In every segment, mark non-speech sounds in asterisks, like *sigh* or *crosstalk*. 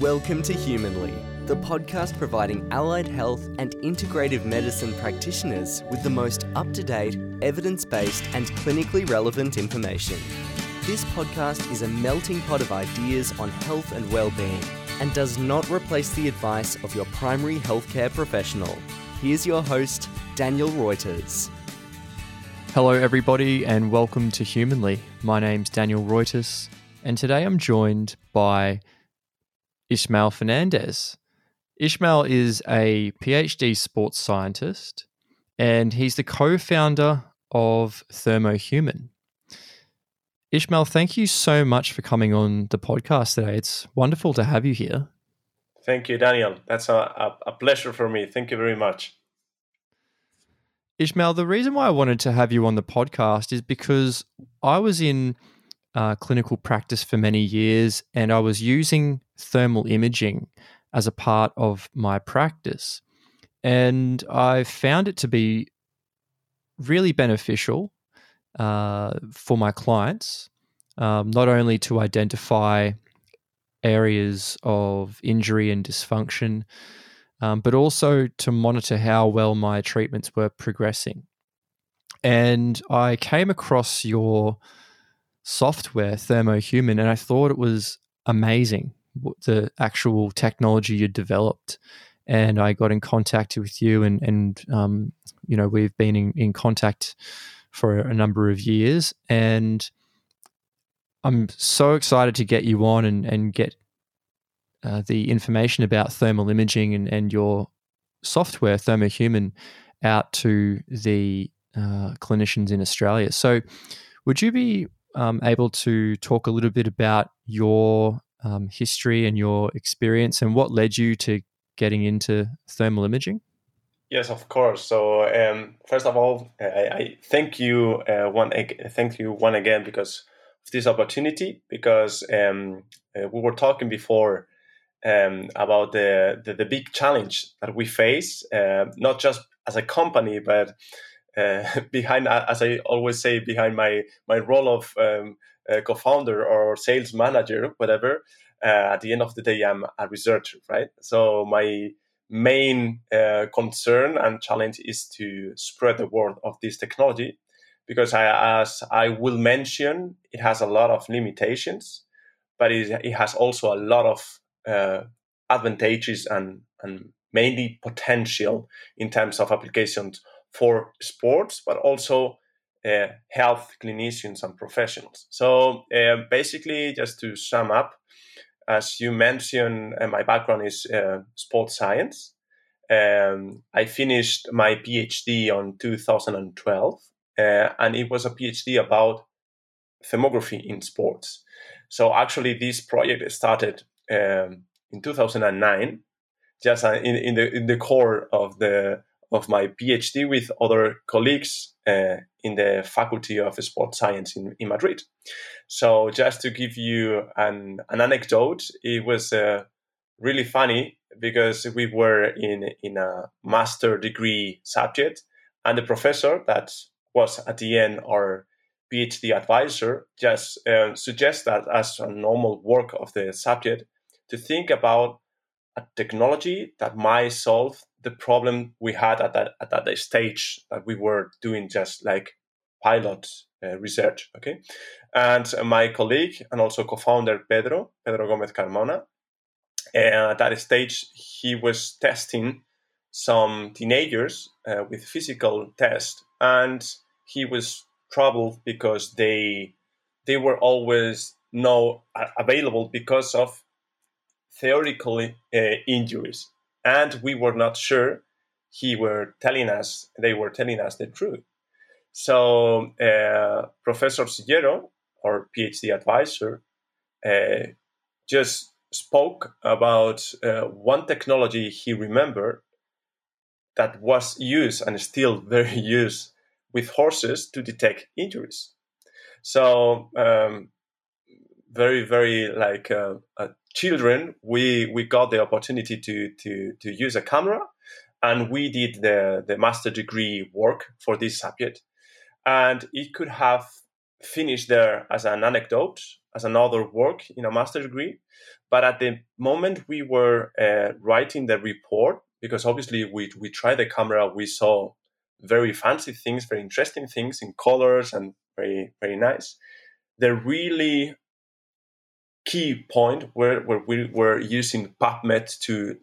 Welcome to Humanley, the podcast providing allied health and integrative medicine practitioners with the most up to date, evidence based, and clinically relevant information. This podcast is a melting pot of ideas on health and well-being and does not replace the advice of your primary healthcare professional. Here's your host, Daniel Reuters. Hello, everybody, and welcome to Humanley. My name's Daniel Reuters, and today I'm joined by Ismael Fernandez. Ismael is a PhD sports scientist, and he's the co founder of ThermoHuman. Ismael, thank you so much for coming on the podcast today. It's wonderful to have you here. Thank you, Daniel. That's a, a, a pleasure for me. Thank you very much. Ismael, the reason why I wanted to have you on the podcast is because I was in uh, clinical practice for many years and I was using thermal imaging as a part of my practice. And I found it to be really beneficial uh, for my clients, um, not only to identify areas of injury and dysfunction, um, but also to monitor how well my treatments were progressing. And I came across your software, ThermoHuman, and I thought it was amazing the actual technology you developed. And I got in contact with you, and and um, you know we've been in, in contact for a number of years, and I'm so excited to get you on and and get uh, the information about thermal imaging and, and your software, ThermoHuman, out to the uh, clinicians in Australia. So, would you be um, able to talk a little bit about your um, history and your experience and what led you to getting into thermal imaging? Yes, of course. So um, first of all, I, I thank you uh, one thank you one again because of this opportunity because um, uh, we were talking before um, about the, the, the big challenge that we face, uh, not just as a company, but *laughs* behind, as I always say, behind my my role of um, co-founder or sales manager, whatever. Uh, at the end of the day, I'm a researcher, right? So my main uh, concern and challenge is to spread the word of this technology because I, as I will mention, it has a lot of limitations, but it, it has also a lot of uh, advantages and, and mainly potential in terms of applications for sports, but also uh, health clinicians and professionals. So uh, basically, just to sum up, as you mentioned, uh, my background is uh, sports science. Um, I finished my PhD on 2012, uh, and it was a PhD about thermography in sports. So actually, this project started um, in 2009, just uh, in, in the in the core of the of my PhD with other colleagues uh, in the Faculty of Sports Science in, in Madrid. So, just to give you an, an anecdote, it was uh, really funny because we were in, in a master degree subject, and the professor that was at the end our PhD advisor just uh, suggests that as a normal work of the subject to think about a technology that might solve the problem we had at that at that stage that we were doing just like pilot uh, research okay? And my colleague and also co-founder pedro pedro gomez carmona uh, at that stage he was testing some teenagers uh, with physical test and he was troubled because they they were always no available because of theoretical uh, injuries and we were not sure he were telling us they were telling us the truth. So uh, professor Sillero, our phd advisor uh, just spoke about uh, one technology he remembered that was used and still *laughs* very used with horses to detect injuries. So um, very very like uh, uh, children we we got the opportunity to to to use a camera and we did the the master degree work for this subject and it could have finished there as an anecdote, as another work in a master degree. But at the moment we were uh, writing the report, because obviously we, we tried the camera, we saw very fancy things, very interesting things in colors and very, very nice. The really key point where, where we were using PubMed to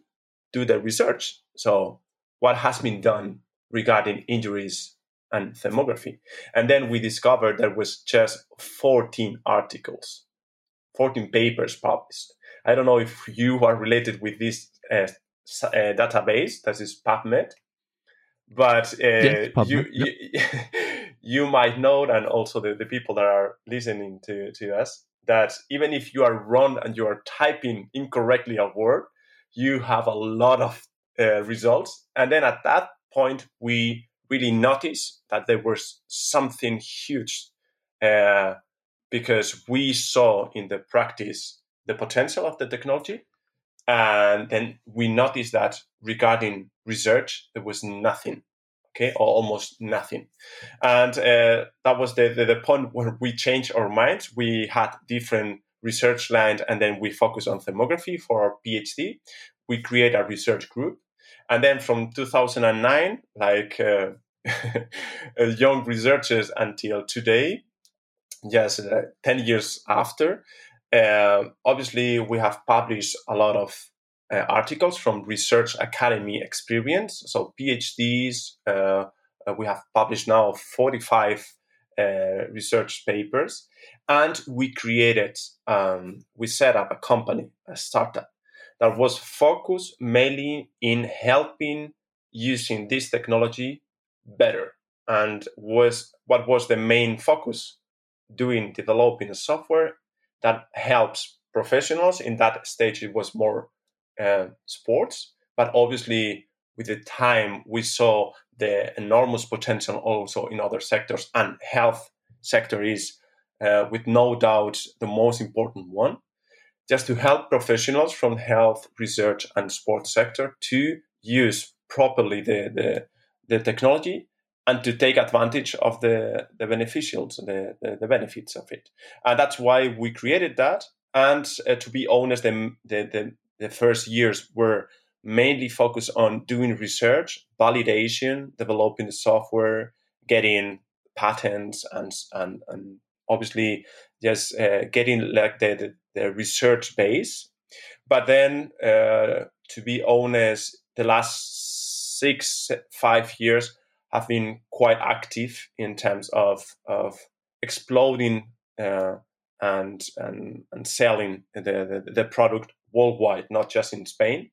do the research. So what has been done regarding injuries and thermography. And then we discovered there was just 14 articles, 14 papers published. I don't know if you are related with this uh, uh, database, that is PubMed, but uh, yes, PubMed. you, you, *laughs* you, might know, and also the, the people that are listening to, to us, that even if you are wrong and you are typing incorrectly a word, you have a lot of uh, results. And then at that point, we really noticed that there was something huge uh, because we saw in the practice the potential of the technology. And then we noticed that regarding research, there was nothing, okay, or almost nothing. And uh, that was the, the, the point where we changed our minds. We had different research lines, and then we focused on thermography for our PhD. We create a research group and then from 2009, like *laughs* uh, young researchers until today, yes, uh, 10 years after, uh, obviously we have published a lot of uh, articles from research academy experience. So PhDs, uh, uh, we have published now 45 research papers. And we created, um, we set up a company, a startup that was focused mainly in helping using this technology better and was what was the main focus doing developing a software that helps professionals in that stage it was more uh, sports but obviously with the time we saw the enormous potential also in other sectors and health sector is uh, with no doubt the most important one just to help professionals from health, research, and sports sector to use properly the, the, the technology and to take advantage of the, the beneficials, the, the, the, benefits of it. And that's why we created that. And uh, to be honest, the, the, the, first years were mainly focused on doing research, validation, developing the software, getting patents, and, and, and obviously just uh, getting like the, the, the, research base. But then, uh, to be honest, the last six, five years have been quite active in terms of, of exploding uh, and, and, and selling the, the, the, product worldwide, not just in Spain.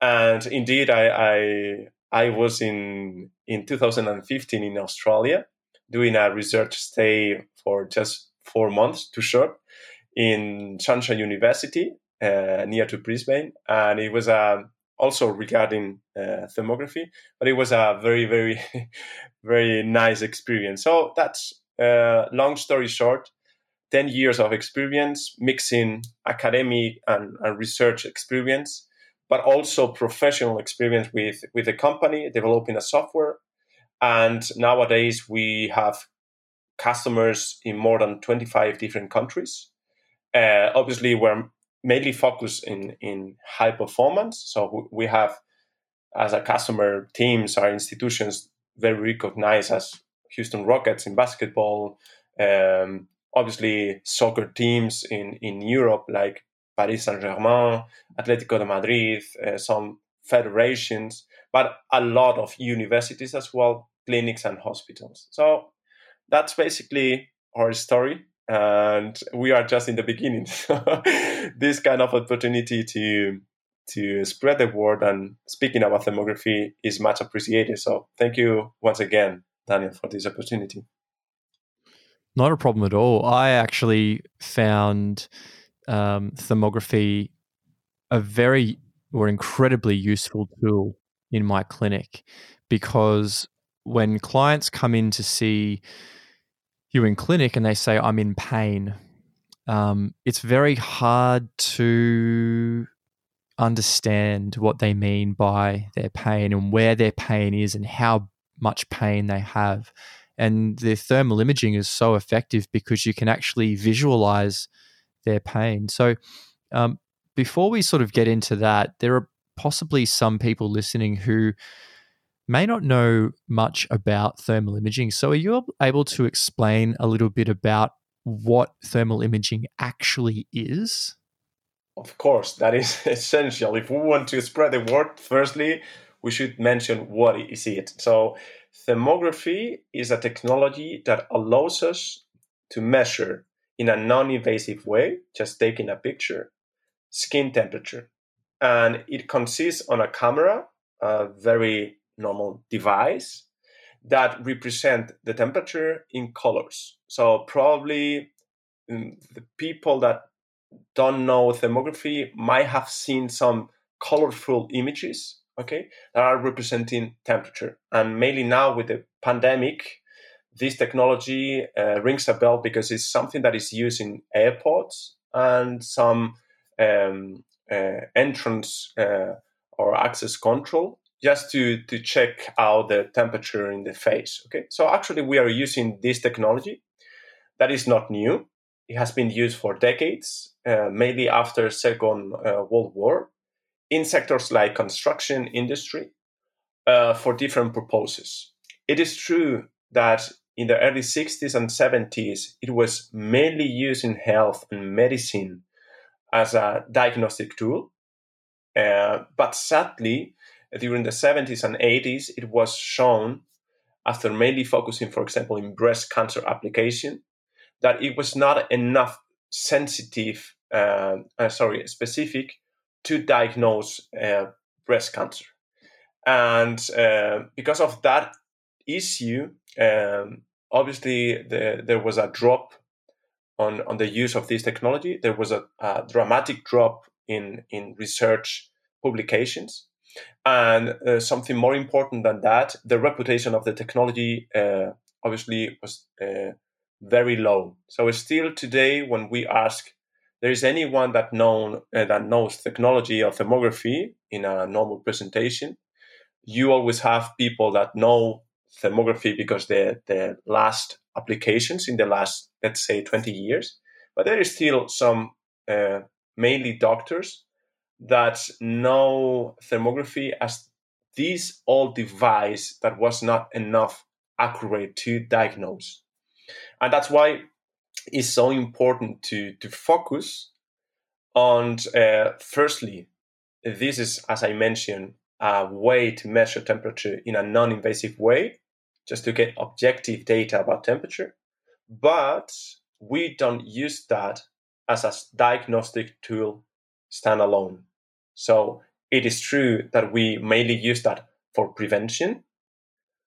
And indeed, I, I, I was in, in 2015 in Australia doing a research stay for just four months, too short, in Sunshine University uh, near to Brisbane, and it was uh, also regarding uh, thermography, but it was a very, very, *laughs* very nice experience. So that's uh, long story short. 10 years of experience mixing academic and, and research experience but also professional experience with with the company developing a software and nowadays we have customers in more than 25 different countries. Uh, obviously, we're mainly focused in, in high performance. So we have, as a customer, teams or institutions very recognized as Houston Rockets in basketball. Um, obviously, soccer teams in, in Europe like Paris Saint Germain, Atletico de Madrid, uh, some federations, but a lot of universities as well, clinics and hospitals. So that's basically our story and we are just in the beginning. *laughs* This kind of opportunity to to spread the word and speaking about thermography is much appreciated. So thank you once again daniel for this opportunity not a problem at all i actually found um, thermography a very or incredibly useful tool in my clinic because when clients come in to see you in clinic and they say, I'm in pain, um, it's very hard to understand what they mean by their pain and where their pain is and how much pain they have. And the thermal imaging is so effective because you can actually visualize their pain. So, um, before we sort of get into that, there are possibly some people listening who may not know much about thermal imaging. So, are you able to explain a little bit about what thermal imaging actually is? Of course, that is *laughs* essential. If we want to spread the word, firstly, we should mention what is it. So, thermography is a technology that allows us to measure in a non invasive way, just taking a picture, skin temperature. And it consists on a camera, a very normal device that represent the temperature in colors. So probably mm, the people that don't know thermography might have seen some colorful images, okay, that are representing temperature. And mainly now with the pandemic, this technology uh, rings a bell because it's something that is used in airports and some um, uh, entrance uh, or access control just to, to check out the temperature in the face. Okay, so actually we are using this technology that is not new. It has been used for decades, uh, mainly after Second uh, World War, in sectors like construction industry, uh, for different purposes. It is true that in the early 60s and 70s, it was mainly used in health and medicine as a diagnostic tool. Uh, but sadly, during the 70s and 80s, it was shown, after mainly focusing, for example, in breast cancer application, that it was not enough sensitive, uh, uh, sorry, specific to diagnose uh, breast cancer. And uh, because of that issue, um, obviously the, there was a drop on, on the use of this technology. There was a, a dramatic drop in, in research publications. And uh, something more important than that, the reputation of the technology uh, obviously was uh, very low. So still today, when we ask, there is anyone that known uh, that knows technology of thermography in a normal presentation, you always have people that know thermography because the the last applications in the last let's say 20 years, but there is still some uh, mainly doctors that know thermography as this old device that was not enough accurate to diagnose. And that's why it's so important to, to focus on, uh, firstly, this is, as I mentioned, a way to measure temperature in a non invasive way, just to get objective data about temperature. But we don't use that as a diagnostic tool standalone. So it is true that we mainly use that for prevention.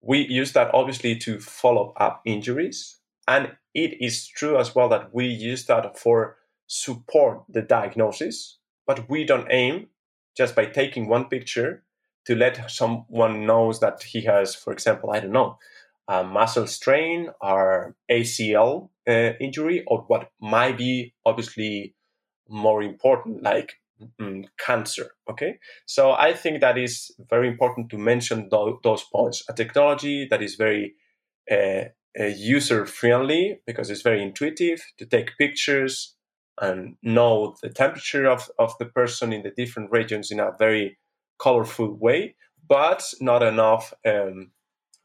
We use that obviously to follow up injuries. And it is true as well that we use that for support the diagnosis, but we don't aim just by taking one picture to let someone knows that he has, for example, I don't know, a muscle strain or ACL uh, injury, or what might be obviously more important, like mm, cancer. Okay, so I think that is very important to mention th- those points. A technology that is very uh, uh, user friendly because it's very intuitive to take pictures and know the temperature of, of the person in the different regions in a very colorful way, but not enough um,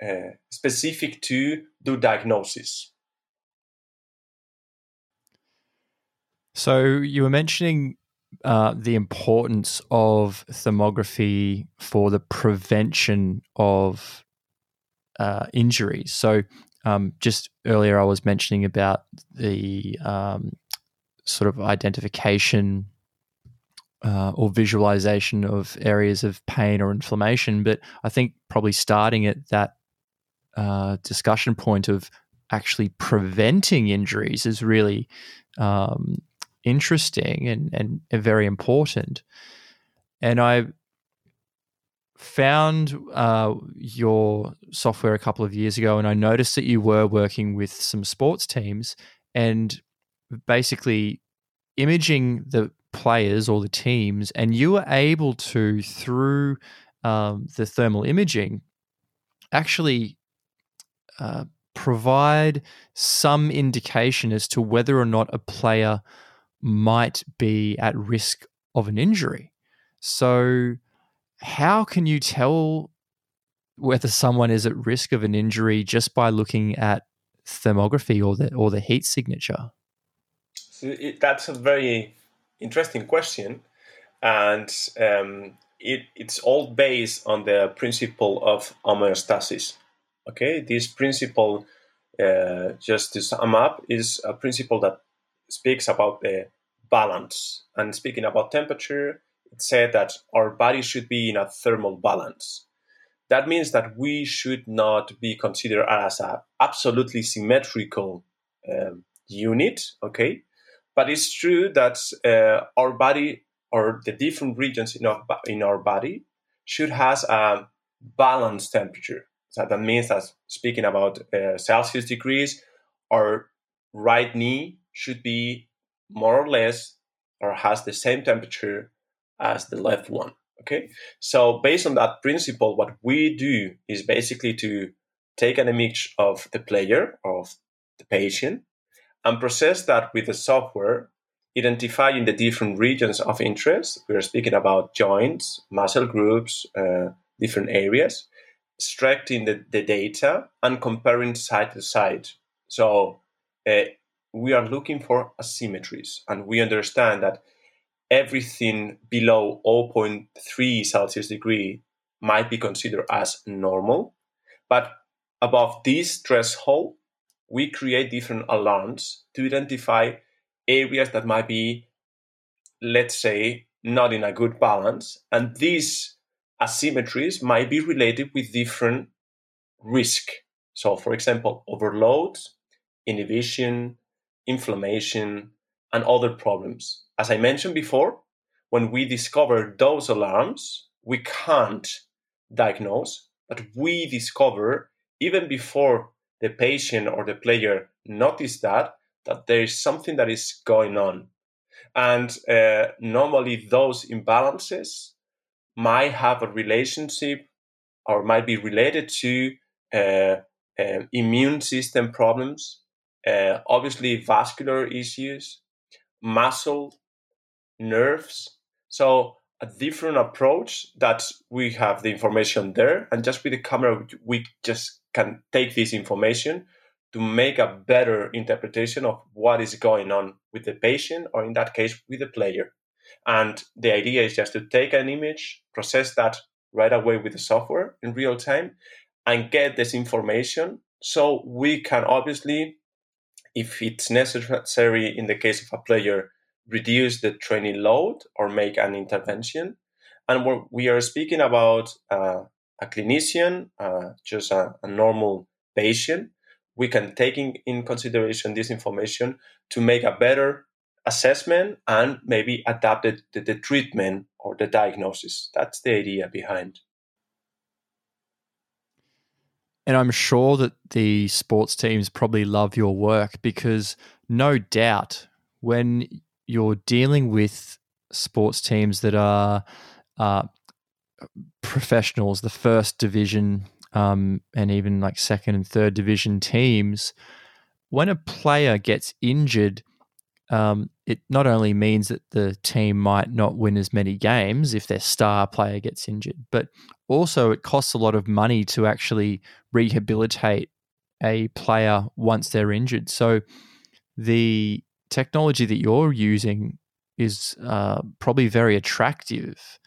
uh, specific to do diagnosis. So you were mentioning uh, the importance of thermography for the prevention of uh, injuries. So, um, just earlier, I was mentioning about the um, sort of identification uh, or visualization of areas of pain or inflammation, but I think probably starting at that uh, discussion point of actually preventing injuries is really um, interesting and, and, and very important. And I found uh, your software a couple of years ago, and I noticed that you were working with some sports teams and basically imaging the players or the teams, and you were able to, through um, the thermal imaging, actually uh, provide some indication as to whether or not a player might be at risk of an injury. So, how can you tell whether someone is at risk of an injury just by looking at thermography or the or the heat signature? So it, that's a very interesting question, and um, it, it's all based on the principle of homeostasis. Okay, this principle, uh, just to sum up, is a principle that speaks about the balance. And speaking about temperature, said that our body should be in a thermal balance. That means that we should not be considered as a absolutely symmetrical um, unit. Okay, but it's true that uh, our body or the different regions in our, in our body should has a balanced temperature. So that means that speaking about uh, Celsius degrees, our right knee should be more or less or has the same temperature as the left one. Okay. So based on that principle, what we do is basically to take an image of the player, of the patient, and process that with the software identifying the different regions of interest. We are speaking about joints, muscle groups, uh, different areas, extracting the, the data and comparing side to side. So uh, we are looking for asymmetries, and we understand that everything below 0.3 Celsius degree might be considered as normal, but above this threshold, we create different alarms to identify areas that might be, let's say, not in a good balance. And these asymmetries might be related with different risk. So, for example, overload, inhibition, inflammation, and other problems. As I mentioned before, when we discover those alarms, we can't diagnose, but we discover even before the patient or the player notice that that there is something that is going on. And uh, normally, those imbalances might have a relationship or might be related to uh, uh, immune system problems, uh, obviously, vascular issues, muscle, nerves. So, a different approach that we have the information there, and just with the camera, we just can take this information to make a better interpretation of what is going on with the patient or in that case with the player. And the idea is just to take an image, process that right away with the software in real time, and get this information so we can obviously, if it's necessary in the case of a player, reduce the training load or make an intervention. And when we are speaking about uh, a clinician, uh, just a, a normal patient we can take in, in consideration this information to make a better assessment and maybe adapt it to the treatment or the diagnosis. That's the idea behind. And I'm sure that the sports teams probably love your work because no doubt when you're dealing with sports teams that are uh, professionals, the first division um, and even like second and third division teams, when a player gets injured, um, it not only means that the team might not win as many games if their star player gets injured, but also it costs a lot of money to actually rehabilitate a player once they're injured. So the technology that you're using is uh, probably very attractive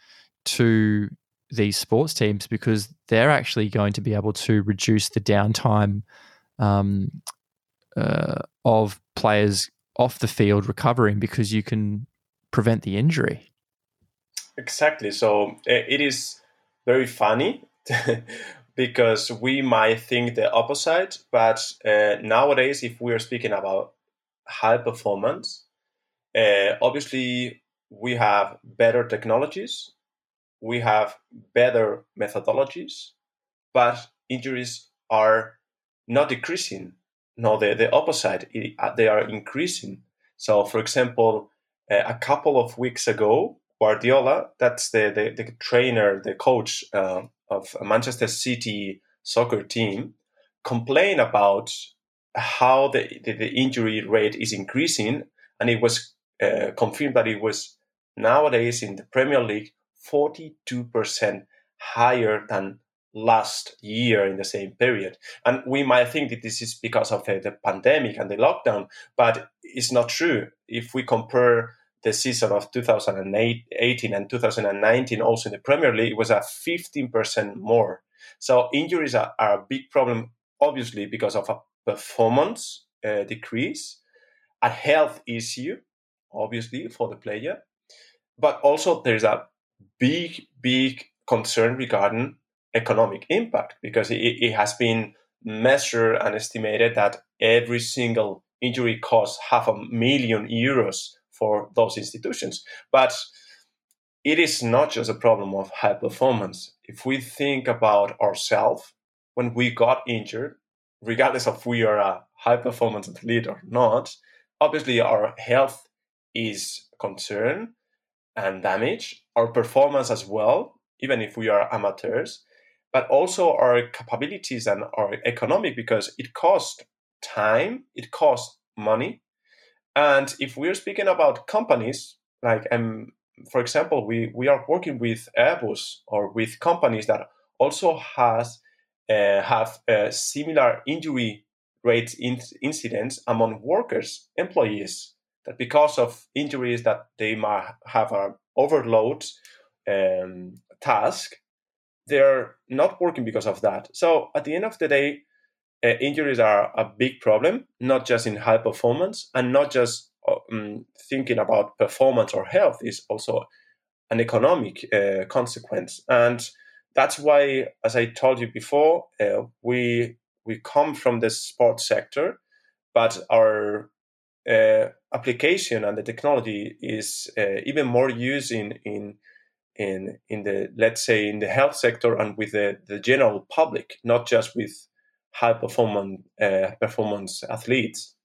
to these sports teams because they're actually going to be able to reduce the downtime um, uh, of players off the field recovering because you can prevent the injury. Exactly. So it is very funny *laughs* because we might think the opposite, but uh, nowadays, if we are speaking about high performance, uh, obviously we have better technologies we have better methodologies, but injuries are not decreasing. No, the, the opposite, uh, they are increasing. So, for example, uh, a couple of weeks ago, Guardiola, that's the, the, the trainer, the coach uh, of Manchester City soccer team, complained about how the, the, the, injury rate is increasing, and it was uh, confirmed that it was nowadays in the Premier League 42% higher than last year in the same period. And we might think that this is because of the, the pandemic and the lockdown, but it's not true. If we compare the season of 2018 and 2019, also in the Premier League, it was at 15% more. So injuries are, are a big problem, obviously, because of a performance uh, decrease, a health issue, obviously, for the player, but also there's a big, big concern regarding economic impact because it, it has been measured and estimated that every single injury costs half a million euros for those institutions. But it is not just a problem of high performance. If we think about ourselves when we got injured, regardless of we are a high performance athlete or not, obviously our health is concern and damage, our performance as well, even if we are amateurs but also our capabilities and our economic because it costs time, it costs money. And if we're speaking about companies, like um, for example, we, we are working with Airbus or with companies that also has have uh, similar injury rate in- incidents among workers, employees, that because of injuries that they might have an overload um, task, they're not working because of that. So at the end of the day, uh, injuries are a big problem, not just in high performance and not just um, thinking about performance or health is also an economic uh, consequence. And that's why, as I told you before, uh, we we come from the sports sector, but our uh, application and the technology is uh, even more used in in in in the let's say in the health sector and with the, the general public, not just with high performance uh, performance athletes.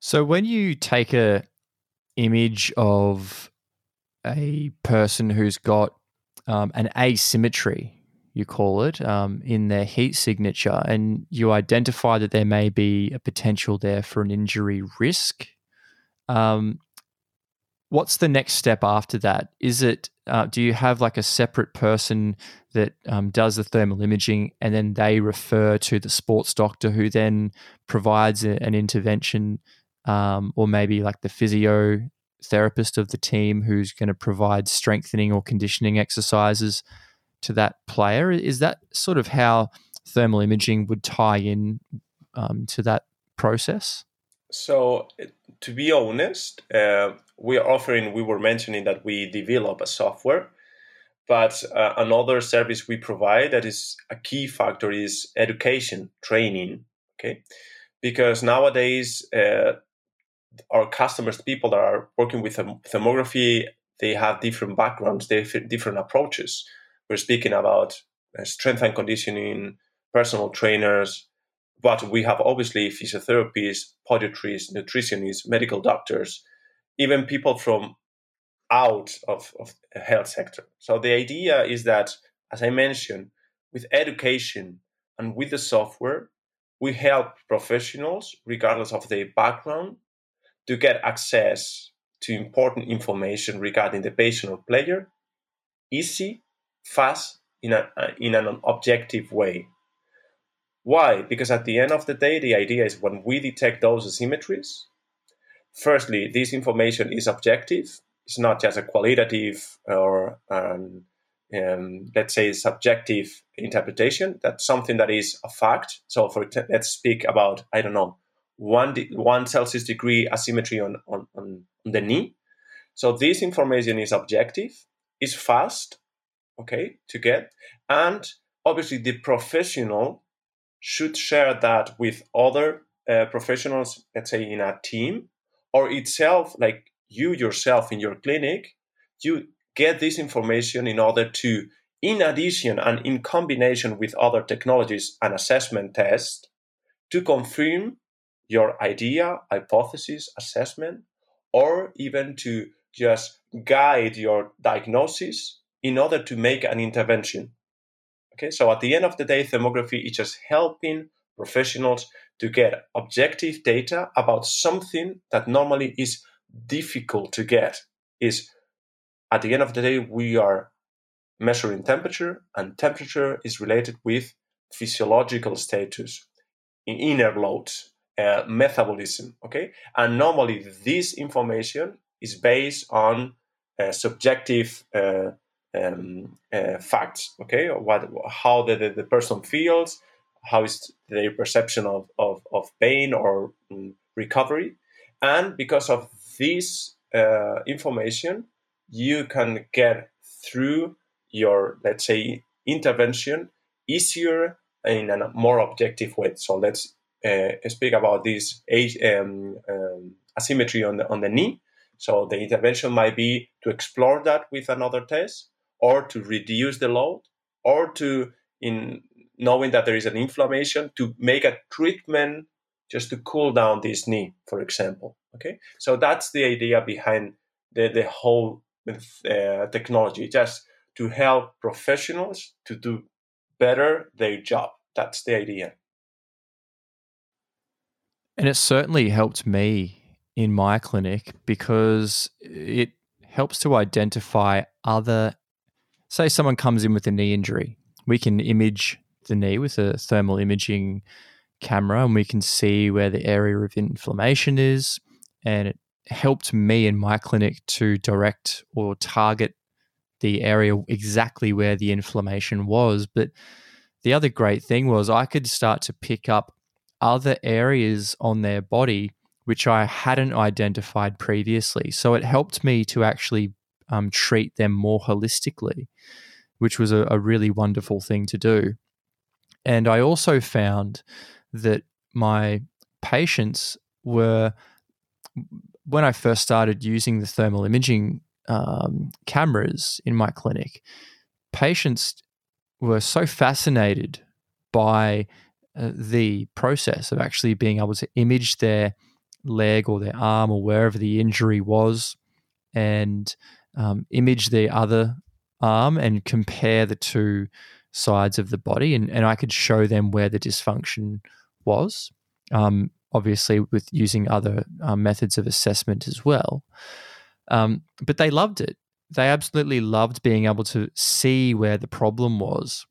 So when you take a image of a person who's got um, an asymmetry, you call it, um, in their heat signature, and you identify that there may be a potential there for an injury risk. Um, what's the next step after that? Is it uh, do you have like a separate person that um, does the thermal imaging and then they refer to the sports doctor who then provides a, an intervention um, or maybe like the physiotherapist of the team who's going to provide strengthening or conditioning exercises to that player? Is that sort of how thermal imaging would tie in um, to that process? So, to be honest, uh, we are offering, we were mentioning that we develop a software, but uh, another service we provide that is a key factor is education, training. Okay. Because nowadays, uh, our customers, people that are working with thermography, they have different backgrounds, they have different approaches. We're speaking about uh, strength and conditioning, personal trainers, but we have obviously physiotherapists, podiatrists, nutritionists, medical doctors, even people from out of, of the health sector. So the idea is that, as I mentioned, with education and with the software, we help professionals, regardless of their background, to get access to important information regarding the patient or player, easy, fast, in, a, in an objective way. Why? Because at the end of the day, the idea is when we detect those asymmetries, firstly, this information is objective. It's not just a qualitative or, um, um, let's say, subjective interpretation. That's something that is a fact. So, for let's speak about I don't know one de- one Celsius degree asymmetry on, on on the knee. So this information is objective, is fast, okay, to get, and obviously the professional should share that with other uh, professionals, let's say in a team, or itself, like you yourself in your clinic, you get this information in order to, in addition and in combination with other technologies and assessment tests, to confirm your idea, hypothesis, assessment, or even to just guide your diagnosis in order to make an intervention. Okay, so at the end of the day, thermography is just helping professionals to get objective data about something that normally is difficult to get. Is at the end of the day, we are measuring temperature, and temperature is related with physiological status, inner loads, uh, metabolism. Okay, and normally this information is based on uh, subjective uh, um, uh, facts. Okay, what how the, the, person feels, how is their perception of, of, of pain or um, recovery, and because of this uh, information, you can get through your let's say intervention easier in a more objective way. So let's speak about this um, um, asymmetry on the on the knee. So the intervention might be to explore that with another test, or to reduce the load, or to in knowing that there is an inflammation to make a treatment just to cool down this knee, for example. Okay, so that's the idea behind the the whole uh, technology, just to help professionals to do better their job. That's the idea. And it certainly helped me in my clinic because it helps to identify other, say, someone comes in with a knee injury. We can image the knee with a thermal imaging camera and we can see where the area of inflammation is. And it helped me in my clinic to direct or target the area exactly where the inflammation was. But the other great thing was I could start to pick up other areas on their body which I hadn't identified previously. So it helped me to actually um, treat them more holistically, which was a, a really wonderful thing to do. And I also found that my patients were, when I first started using the thermal imaging um, cameras in my clinic, patients were so fascinated by uh, the process of actually being able to image their leg or their arm or wherever the injury was and um, image the other arm and compare the two sides of the body. And, and I could show them where the dysfunction was, um, obviously, with using other um, methods of assessment as well. Um, but they loved it. They absolutely loved being able to see where the problem was.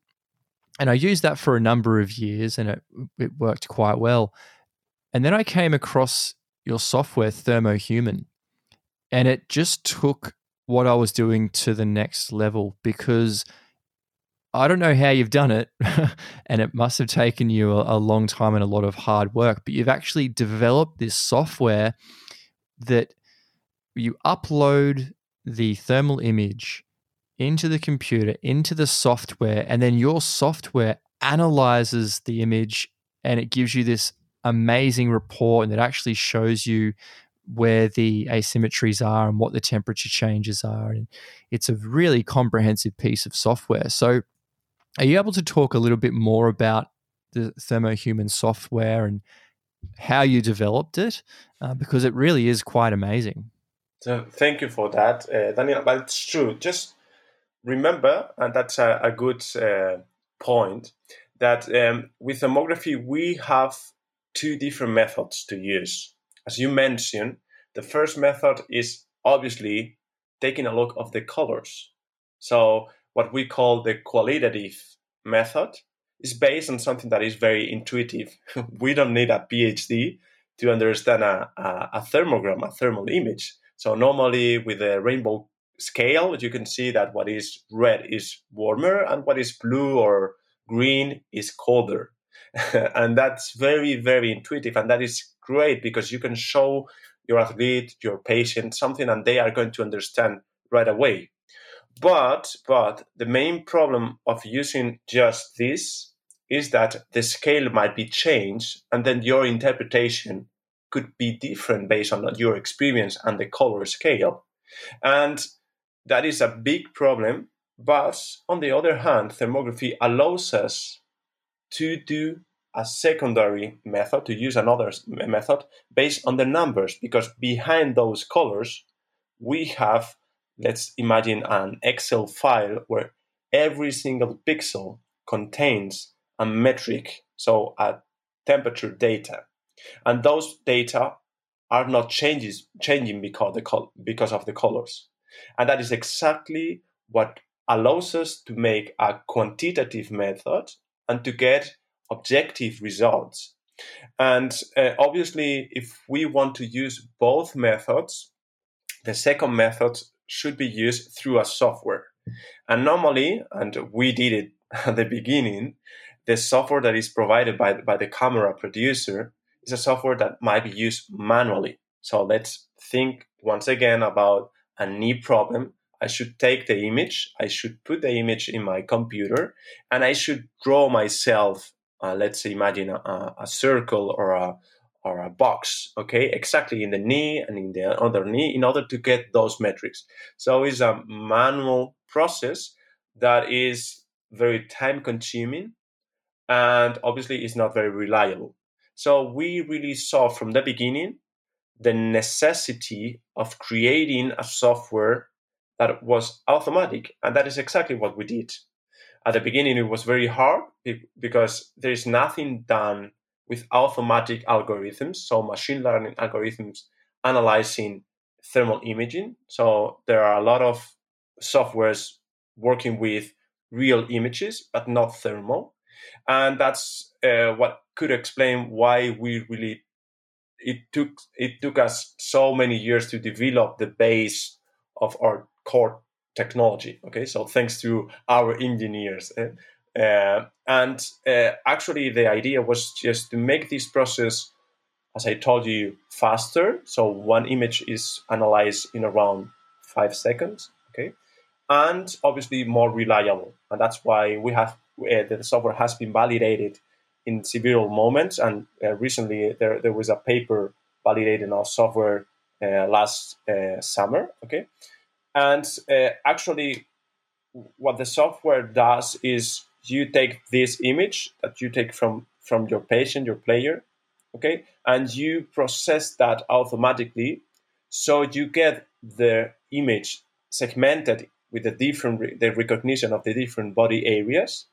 And I used that for a number of years and it, it worked quite well. And then I came across your software, ThermoHuman, and it just took what I was doing to the next level because I don't know how you've done it, *laughs* and it must have taken you a, a, long time and a lot of hard work, but you've actually developed this software that you upload the thermal image into the computer, into the software, and then your software analyzes the image and it gives you this amazing report and it actually shows you where the asymmetries are and what the temperature changes are. And it's a really comprehensive piece of software. So, are you able to talk a little bit more about the ThermoHuman software and how you developed it? Uh, because it really is quite amazing. So, thank you for that, uh, Daniel. But it's true. Just remember, and that's a, a good uh, point, that um, with thermography, we have two different methods to use. As you mentioned, the first method is obviously taking a look of the colors. So what we call the qualitative method is based on something that is very intuitive. *laughs* we don't need a PhD to understand a, a, a thermogram, a thermal image. So normally with a rainbow scale, you can see that what is red is warmer and what is blue or green is colder. *laughs* and that's very, very intuitive. And that is great because you can show your athlete, your patient something, and they are going to understand right away. But, but the main problem of using just this is that the scale might be changed, and then your interpretation could be different based on your experience and the color scale. And that is a big problem. But on the other hand, thermography allows us to do a secondary method, to use another method based on the numbers, because behind those colors, we have, let's imagine an Excel file where every single pixel contains a metric, so a temperature data. And those data are not changes changing because the because of the colors. And that is exactly what allows us to make a quantitative method and to get objective results. And uh, obviously, if we want to use both methods, the second method should be used through a software. And normally, and we did it *laughs* at the beginning, the software that is provided by, by the camera producer is a software that might be used manually. So let's think once again about a knee problem. I should take the image, I should put the image in my computer, and I should draw myself, uh, let's imagine a, a circle or a, or a box, okay, exactly in the knee and in the other knee in order to get those metrics. So it's a manual process that is very time consuming and obviously is not very reliable. So we really saw from the beginning the necessity of creating a software that was automatic. And that is exactly what we did. At the beginning, it was very hard because there is nothing done with automatic algorithms, so machine learning algorithms analyzing thermal imaging. So there are a lot of softwares working with real images, but not thermal. And that's uh, what could explain why we really it took it took us so many years to develop the base of our core technology. Okay, so thanks to our engineers. Eh? Uh, and uh, actually, the idea was just to make this process, as I told you, faster. So one image is analyzed in around five seconds. Okay, and obviously more reliable. And that's why we have uh, the software has been validated in several moments. And uh, recently, there there was a paper validating our software uh, last uh, summer. Okay, and uh, actually, what the software does is you take this image that you take from from your patient, your player, okay, and you process that automatically, so you get the image segmented with the different the recognition of the different body areas,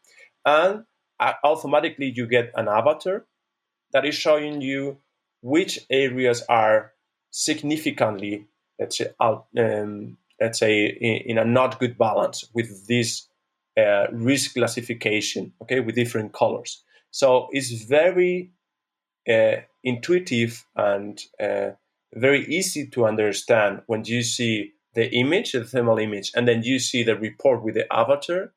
and automatically you get an avatar that is showing you which areas are significantly, let's say, um, let's say, in, in, a not good balance with this uh, risk classification, okay, with different colors. So it's very uh, intuitive and uh, very easy to understand when you see the image, the thermal image, and then you see the report with the avatar,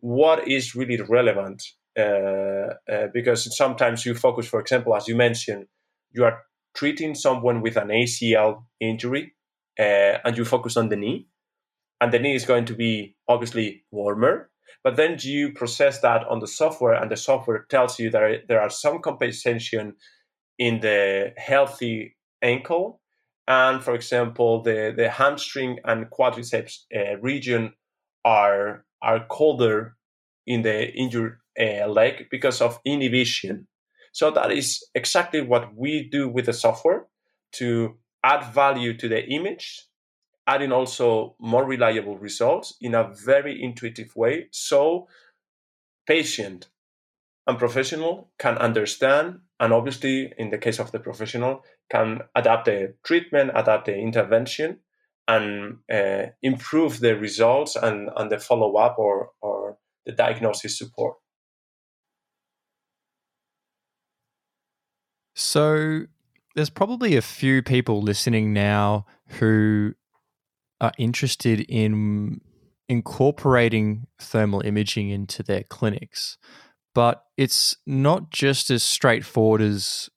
what is really relevant. Uh, uh, because sometimes you focus, for example, as you mentioned, you are treating someone with an ACL injury uh, and you focus on the knee, and the knee is going to be obviously warmer. But then you process that on the software, and the software tells you that there are some compensation in the healthy ankle and for example, the, the hamstring and quadriceps uh, region are are colder in the injured uh, leg because of inhibition. So that is exactly what we do with the software to add value to the image, adding also more reliable results in a very intuitive way. So patient and professional can understand and obviously in the case of the professional can adapt the treatment adapt the intervention and uh, improve the results and, and the follow-up or, or the diagnosis support so there's probably a few people listening now who are interested in incorporating thermal imaging into their clinics but it's not just as straightforward as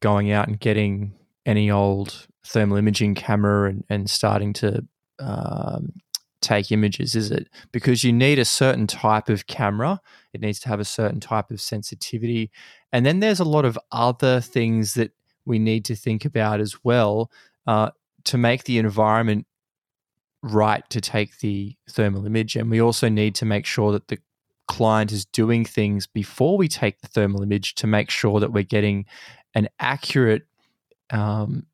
going out and getting any old thermal imaging camera and, and starting to um, take images, is it? Because you need a certain type of camera, it needs to have a certain type of sensitivity. And then there's a lot of other things that we need to think about as well uh, to make the environment right to take the thermal image. And we also need to make sure that the client is doing things before we take the thermal image to make sure that we're getting an accurate um,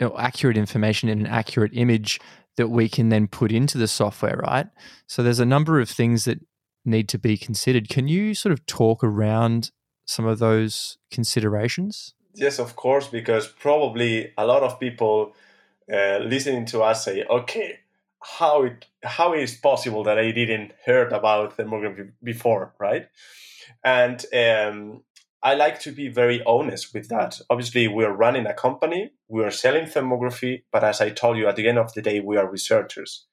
you know, accurate information in an accurate image that we can then put into the software, right? So there's a number of things that need to be considered. Can you sort of talk around some of those considerations? Yes, of course, because probably a lot of people uh, listening to us say, "Okay, how it how is possible that I didn't heard about thermography before, right?" And um, I like to be very honest with that. Obviously, we're running a company, we are selling thermography, but as I told you, at the end of the day, we are researchers.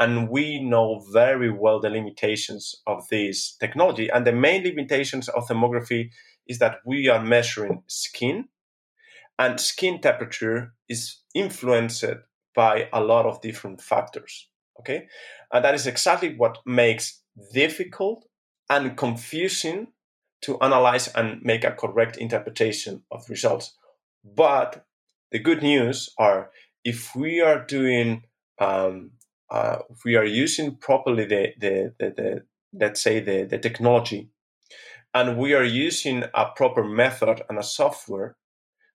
And we know very well the limitations of this technology. And the main limitations of thermography is that we are measuring skin, and skin temperature is influenced by a lot of different factors. Okay. And that is exactly what makes difficult and confusing to analyze and make a correct interpretation of results. But the good news are if we are doing, um, uh, if we are using properly the, the, the, the let's say the, the technology, and we are using a proper method and a software,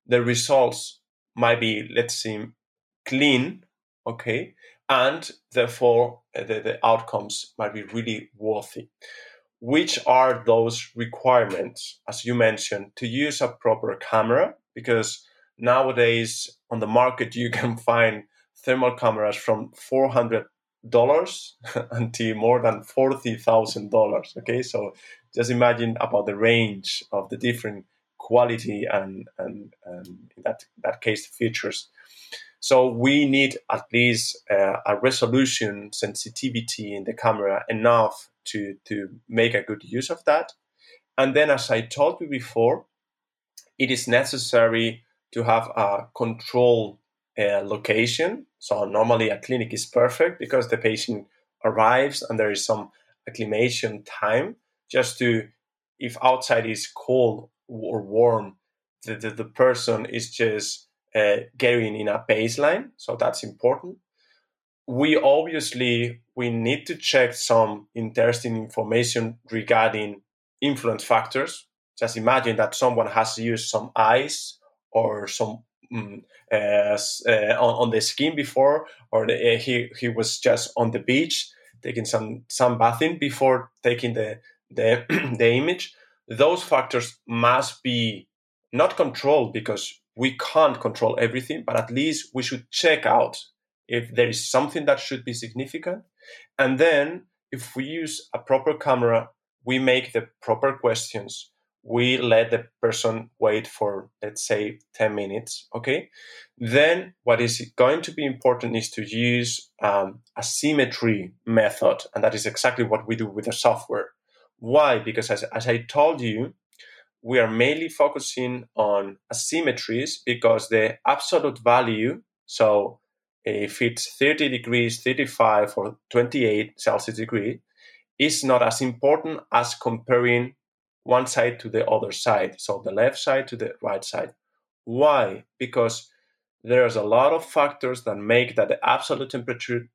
the results might be, let's say, clean, okay, and therefore the, the outcomes might be really worthy which are those requirements, as you mentioned, to use a proper camera? Because nowadays on the market *laughs* you can find thermal cameras from four hundred dollars *laughs* until more than forty thousand dollars. Okay, so just imagine about the range of the different quality and and, and in that that case features. So we need at least uh, a resolution sensitivity in the camera enough to, to make a good use of that. And then, as I told you before, it is necessary to have a control uh, location. So normally a clinic is perfect because the patient arrives and there is some acclimation time just to, if outside is cold or warm, the, the, the person is just uh, getting in a baseline. So that's important we obviously we need to check some interesting information regarding influence factors. Just imagine that someone has used some ice or some um, uh, uh, on, on, the skin before, or the, uh, he he was just on the beach taking some some bathing before taking the the *clears throat* the image. Those factors must be not controlled because we can't control everything, but at least we should check out if there is something that should be significant. And then if we use a proper camera, we make the proper questions. We let the person wait for, let's say, 10 minutes. Okay. Then what is going to be important is to use um, a symmetry method. And that is exactly what we do with the software. Why? Because as, as I told you, we are mainly focusing on asymmetries because the absolute value, so if it's 30 degrees, 35 or 28 Celsius degree, is not as important as comparing one side to the other side. So the left side to the right side. Why? Because there's a lot of factors that make that the absolute temperature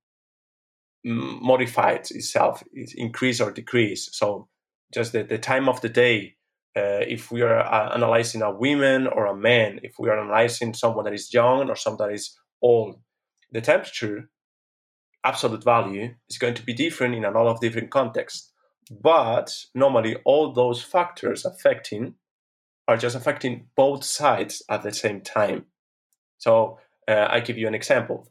modifies itself, increase or decrease. So just the, the time of the day, uh, if we are uh, analyzing a woman or a man, if we are analyzing someone that is young or someone that is old, the temperature absolute value is going to be different in a lot of different contexts. But normally, all those factors affecting are just affecting both sides at the same time. So, uh, I give you an example.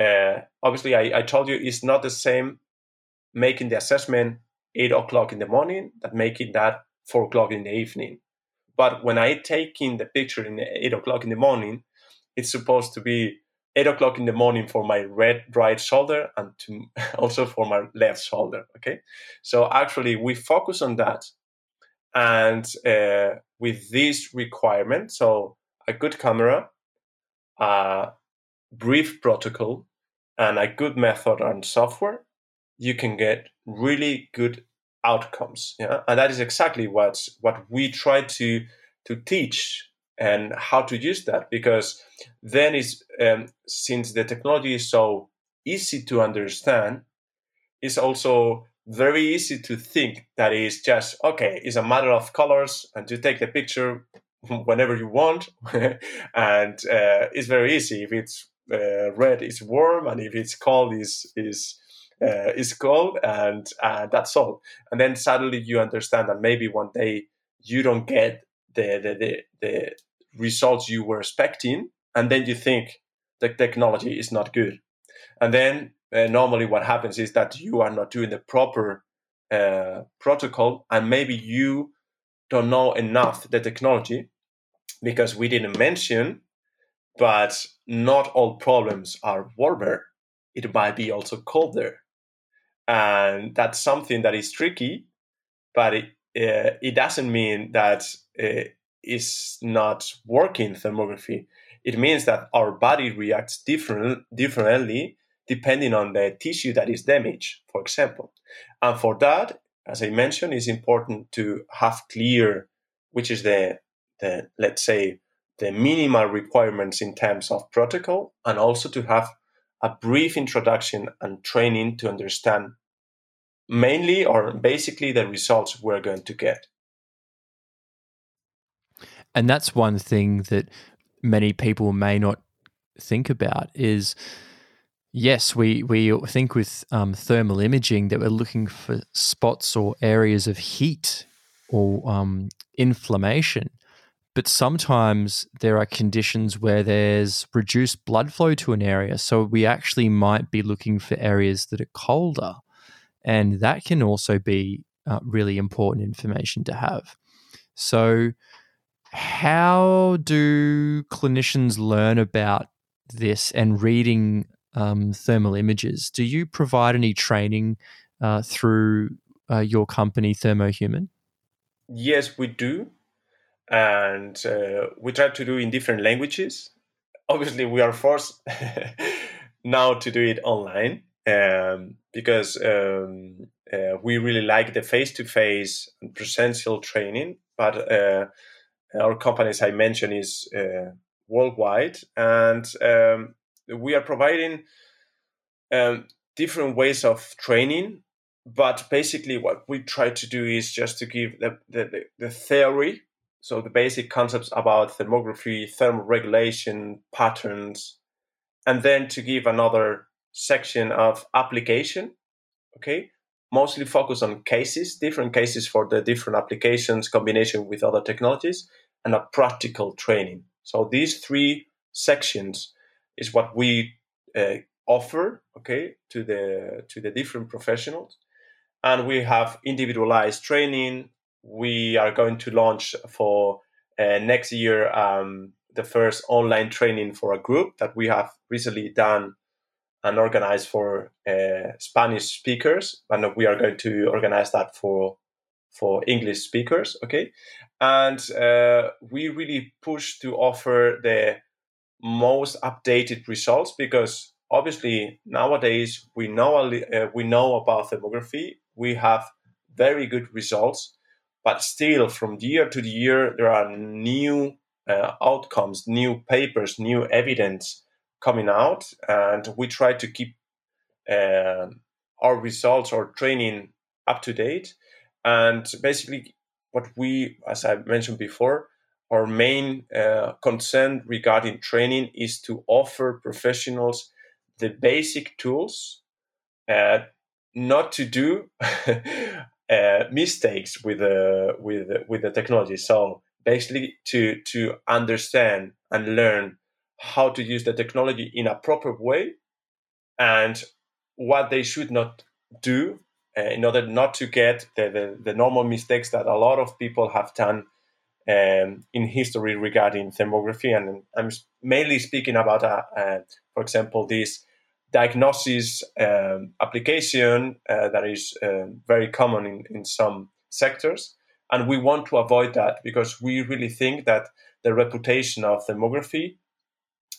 Uh, obviously, I, I told you it's not the same making the assessment eight o'clock in the morning that making that four o'clock in the evening. But when I take in the picture in eight o'clock in the morning, it's supposed to be eight o'clock in the morning for my red right shoulder and to *laughs* also for my left shoulder. Okay, so actually we focus on that, and uh, with this requirement, so a good camera, a brief protocol, and a good method and software, you can get really good outcomes. Yeah, and that is exactly what what we try to to teach and how to use that because then is um, since the technology is so easy to understand it's also very easy to think that is just okay it's a matter of colors and to take the picture *laughs* whenever you want *laughs* and uh, it's very easy if it's uh, red it's warm and if it's cold is is uh, is called, and uh, that's all. And then suddenly you understand that maybe one day you don't get the, the, the, the results you were expecting, and then you think the technology is not good. And then uh, normally what happens is that you are not doing the proper uh, protocol, and maybe you don't know enough the technology because we didn't mention, but not all problems are warmer. It might be also colder. And that's something that is tricky, but it, uh, it doesn't mean that uh, it's not working thermography. It means that our body reacts different, differently depending on the tissue that is damaged, for example. And for that, as I mentioned, it's important to have clear which is the, the let's say, the minimal requirements in terms of protocol, and also to have a brief introduction and training to understand mainly or basically the results we're going to get. And that's one thing that many people may not think about is yes, we, we think with um, thermal imaging that we're looking for spots or areas of heat or um, inflammation. But sometimes there are conditions where there's reduced blood flow to an area. So we actually might be looking for areas that are colder. And that can also be uh, really important information to have. So, how do clinicians learn about this and reading um, thermal images? Do you provide any training uh, through uh, your company, ThermoHuman? Yes, we do and uh, we try to do in different languages. Obviously, we are forced *laughs* now to do it online um, because um, uh, we really like the face-to-face and presential training. But uh, our company, as I mentioned, is uh, worldwide, and um, we are providing um, different ways of training. But basically, what we try to do is just to give the, the, the theory so the basic concepts about thermography, thermal regulation, patterns, and then to give another section of application, okay, mostly focus on cases, different cases for the different applications, combination with other technologies, and a practical training. So these three sections is what we uh, offer, okay, to the to the different professionals, and we have individualized training, we are going to launch for uh, next year um, the first online training for a group that we have recently done and organized for uh, Spanish speakers, and we are going to organize that for for English speakers. Okay, and uh, we really push to offer the most updated results because obviously nowadays we know uh, we know about thermography. We have very good results but still from year to year there are new uh, outcomes new papers new evidence coming out and we try to keep uh, our results or training up to date and basically what we as i mentioned before our main uh, concern regarding training is to offer professionals the basic tools uh, not to do *laughs* uh, mistakes with the with with the technology. So basically, to to understand and learn how to use the technology in a proper way, and what they should not do uh, in order not to get the, the, the normal mistakes that a lot of people have done um, in history regarding thermography. And I'm mainly speaking about, uh, uh, for example, this diagnosis um, application uh, that is uh, very common in, in some sectors. And we want to avoid that because we really think that the reputation of thermography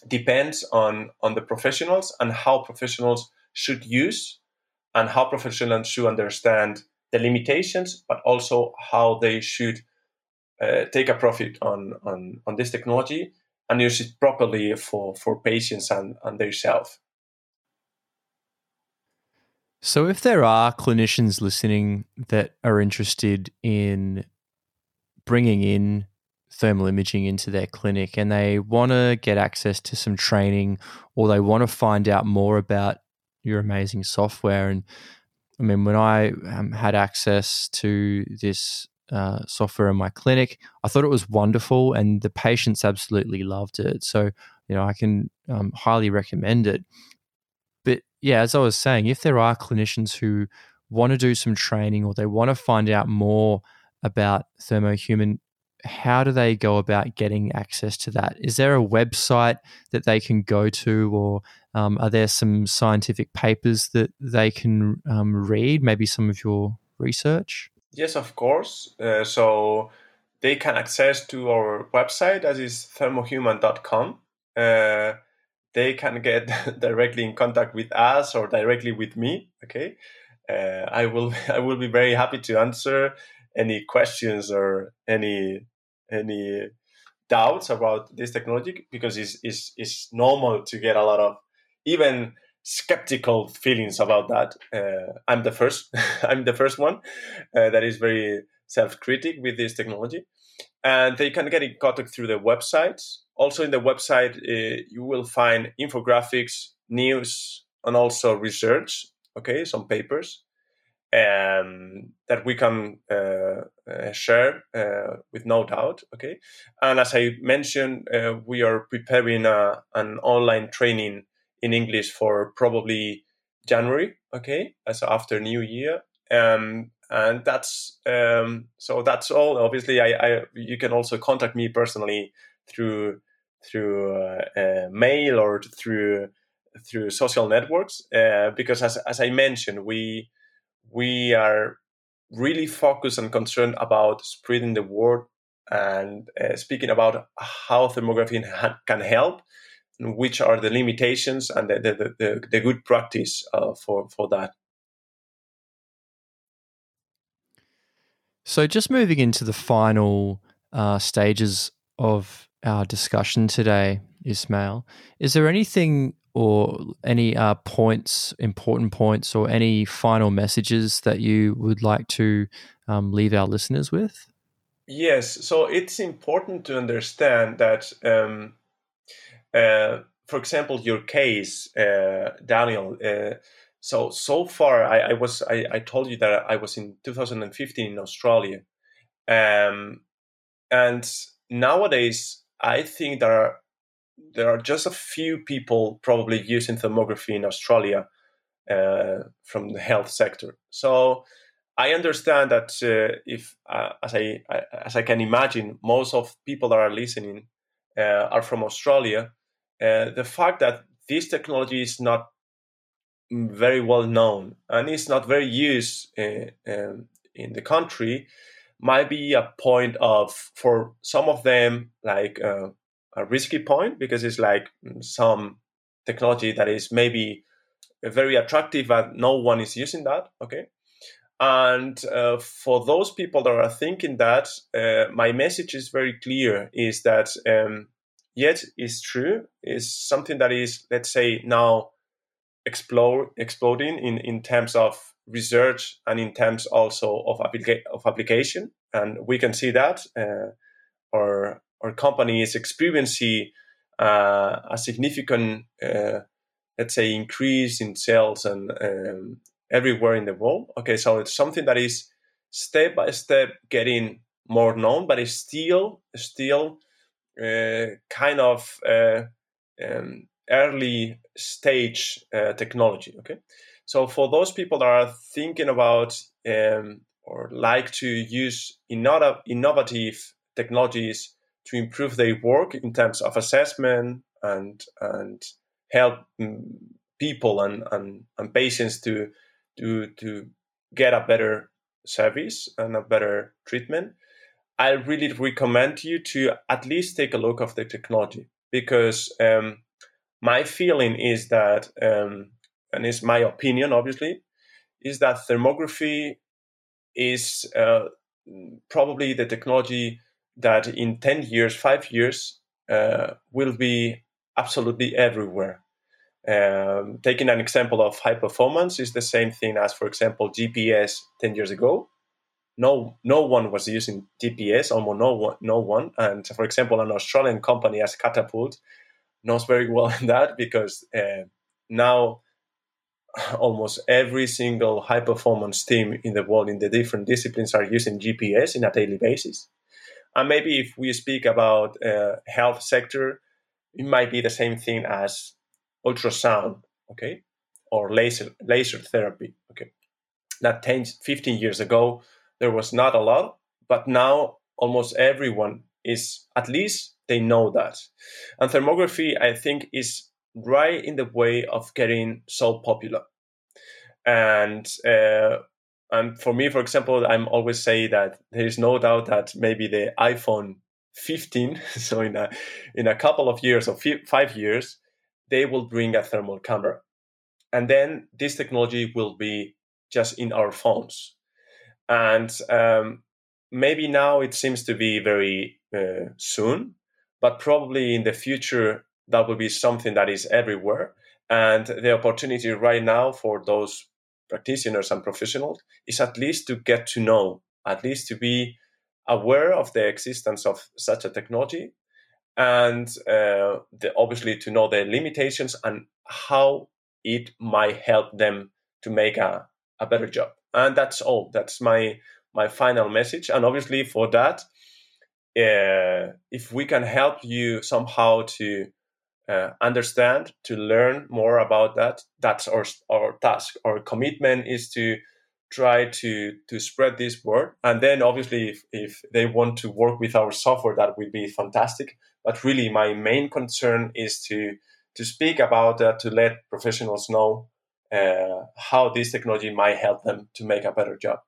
depends on, on the professionals and how professionals should use and how professionals should understand the limitations, but also how they should uh, take a profit on, on, on this technology and use it properly for, for patients and, and themselves. So, if there are clinicians listening that are interested in bringing in thermal imaging into their clinic and they want to get access to some training or they want to find out more about your amazing software. And I mean, when I um, had access to this uh, software in my clinic, I thought it was wonderful, and the patients absolutely loved it. So, you know, I can um, highly recommend it. But yeah, as I was saying, if there are clinicians who want to do some training or they want to find out more about thermohuman how do they go about getting access to that? Is there a website that they can go to, or um, are there some scientific papers that they can um, read? Maybe some of your research? Yes, of course. Uh, so they can access to our website, that is thermohuman.com. Uh, they can get *laughs* directly in contact with us or directly with me. Okay, uh, I will *laughs* I will be very happy to answer any questions or any any doubts about this technology because it's, it's, it's normal to get a lot of even skeptical feelings about that. Uh, I'm the first. *laughs* I'm the first one uh, that is very self-critic with this technology, and they can get in contact through the website. Also, in the website, uh, you will find infographics, news, and also research. Okay, some papers um, that we can uh, share uh, with no doubt. Okay, and as I mentioned, uh, we are preparing a, an online training in English for probably January. Okay, as after New Year. Um, and that's um, so that's all. Obviously, I, I, you can also contact me personally through through uh, mail or through through social networks uh, because as, as I mentioned, we we are really focused and concerned about spreading the word and uh, speaking about how thermography can help and which are the limitations and the, the, the, the good practice uh, for, for that. So, just moving into the final uh, stages of our discussion today, Ismael, is there anything or any uh, points, important points, or any final messages that you would like to um, leave our listeners with? Yes, so it's important to understand that, um, uh, for example, your case, uh, Daniel. Uh, so so far, I, I was I, I, told you that I was in 2015 in Australia, um, and nowadays I think there are there are just a few people probably using thermography in Australia uh, from the health sector. So I understand that uh, if, uh, as I, I, as I can imagine, most of people that are listening uh, are from Australia. Uh, the fact that this technology is not very well known and is not very used uh, um, in the country might be a point of for some of them like a risky point because it's like some technology that is maybe very attractive but no one is using that okay? And uh, for those people that are thinking that uh, my message is very clear is that um, yet is true. Is something that is let's say now explode exploding in, in terms of research and in terms also of, applica- of application and we can see that uh, or or company is experiencing uh, a significant, uh, let's say, increase in sales and um, everywhere in the world. Okay, so it's something that is step by step getting more known, but it's still still uh, kind of uh, um, early stage uh, technology. Okay, so for those people that are thinking about um, or like to use innovative technologies to improve their work in terms of assessment and and help mm, people and, and, and patients to to to get a better service and a better treatment i really recommend you to at least take a look of the technology because um, my feeling is that um, and it's my opinion obviously is that thermography is uh, probably the technology that in 10 years, five years, uh, will be absolutely everywhere. Um, taking an example of high performance is the same thing as, for example, GPS 10 years ago. No, no one was using GPS, almost no one, no one. And for example, an Australian company as Catapult knows very well *laughs* that because uh, now *laughs* almost every single high performance team in the world in the different disciplines are using GPS in a daily basis. And maybe if we speak about uh, health sector, it might be the same thing as ultrasound, okay, or laser laser therapy, okay. That 10, 15 years ago, there was not a lot, but now almost everyone is at least they know that. And thermography, I think, is right in the way of getting so popular. And uh, and for me, for example, I'm always say that there is no doubt that maybe the iPhone 15, *laughs* so in a in a couple of years or five years, they will bring a thermal camera, and then this technology will be just in our phones, and um, maybe now it seems to be very uh, soon, but probably in the future that will be something that is everywhere. And the opportunity right now for those practitioners and professionals is at least to get to know, at least to be aware of the existence of such a technology, and uh, the, obviously to know the limitations and how it might help them to make a, a better job. And that's all. That's my my final message. And obviously, for that, uh, if we can help you somehow to uh, understand, to learn more about that, that's our our task. Our commitment is to try to to spread this word. And then, obviously, if, if they want to work with our software, that would be fantastic. But really, my main concern is to to speak about that, to let professionals know uh, how this technology might help them to make a better job.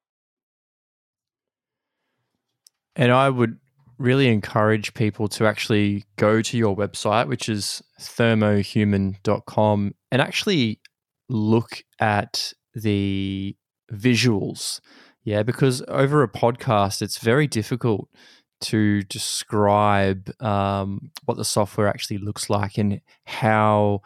And I would really encourage people to actually go to your website, which is thermohuman.com, and actually look at the visuals. Yeah, because over a podcast, it's very difficult to describe um, what the software actually looks like and how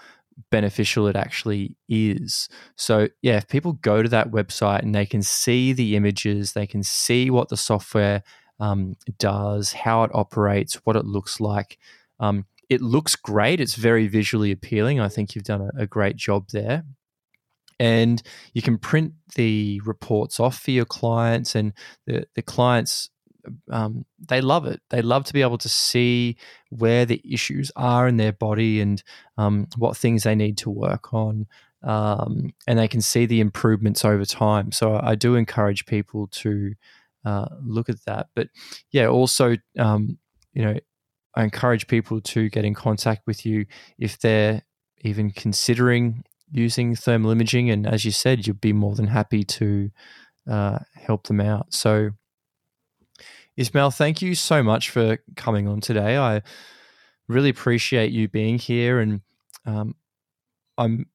beneficial it actually is. So, yeah, if people go to that website and they can see the images, they can see what the software um, does, how it operates, what it looks like. Um, it looks great. It's very visually appealing. I think you've done a, a great job there. And you can print the reports off for your clients, and the, the clients um, they love it. They love to be able to see where the issues are in their body and um, what things they need to work on. Um, and they can see the improvements over time. So I do encourage people to uh, look at that. But yeah, also, um, you know, I encourage people to get in contact with you if they're even considering using thermal imaging. And as you said, you'd be more than happy to uh, help them out. So, Ismael, thank you so much for coming on today. I really appreciate you being here, and um, I'm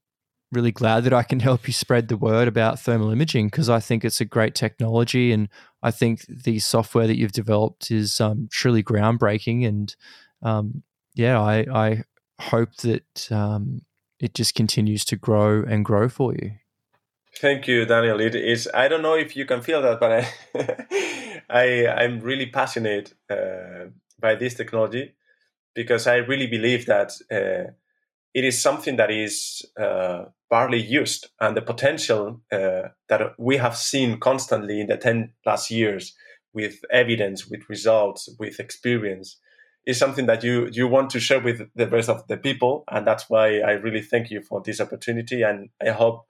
really glad that I can help you spread the word about thermal imaging because I think it's a great technology and I think the software that you've developed is um, truly groundbreaking. And um, yeah, I, I, hope that um, it just continues to grow and grow for you. Thank you, Daniel. It is. I don't know if you can feel that, but I, *laughs* I I'm really passionate uh, by this technology because I really believe that uh, it is something that is uh, barely used and the potential uh, that we have seen constantly in the 10 plus years with evidence with results with experience is something that you you want to share with the rest of the people and that's why i really thank you for this opportunity and i hope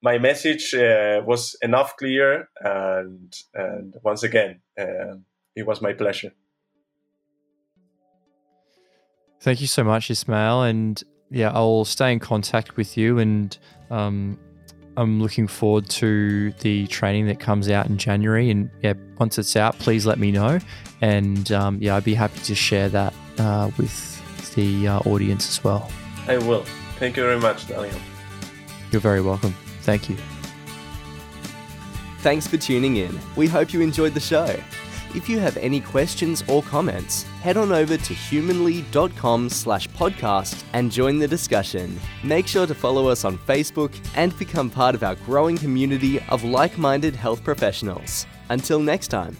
my message uh, was enough clear and and once again uh, it was my pleasure Thank you so much, Ismael. And yeah, I'll stay in contact with you, and um, I'm looking forward to the training that comes out in January. And yeah, once it's out, please let me know, and um, yeah, I'd be happy to share that uh, with the uh, audience as well. I will. Thank you very much, Daniel. You're very welcome. Thank you. Thanks for tuning in. We hope you enjoyed the show. If you have any questions or comments, head on over to humanley.com slash podcast and join the discussion. Make sure to follow us on Facebook and become part of our growing community of like minded health professionals. Until next time.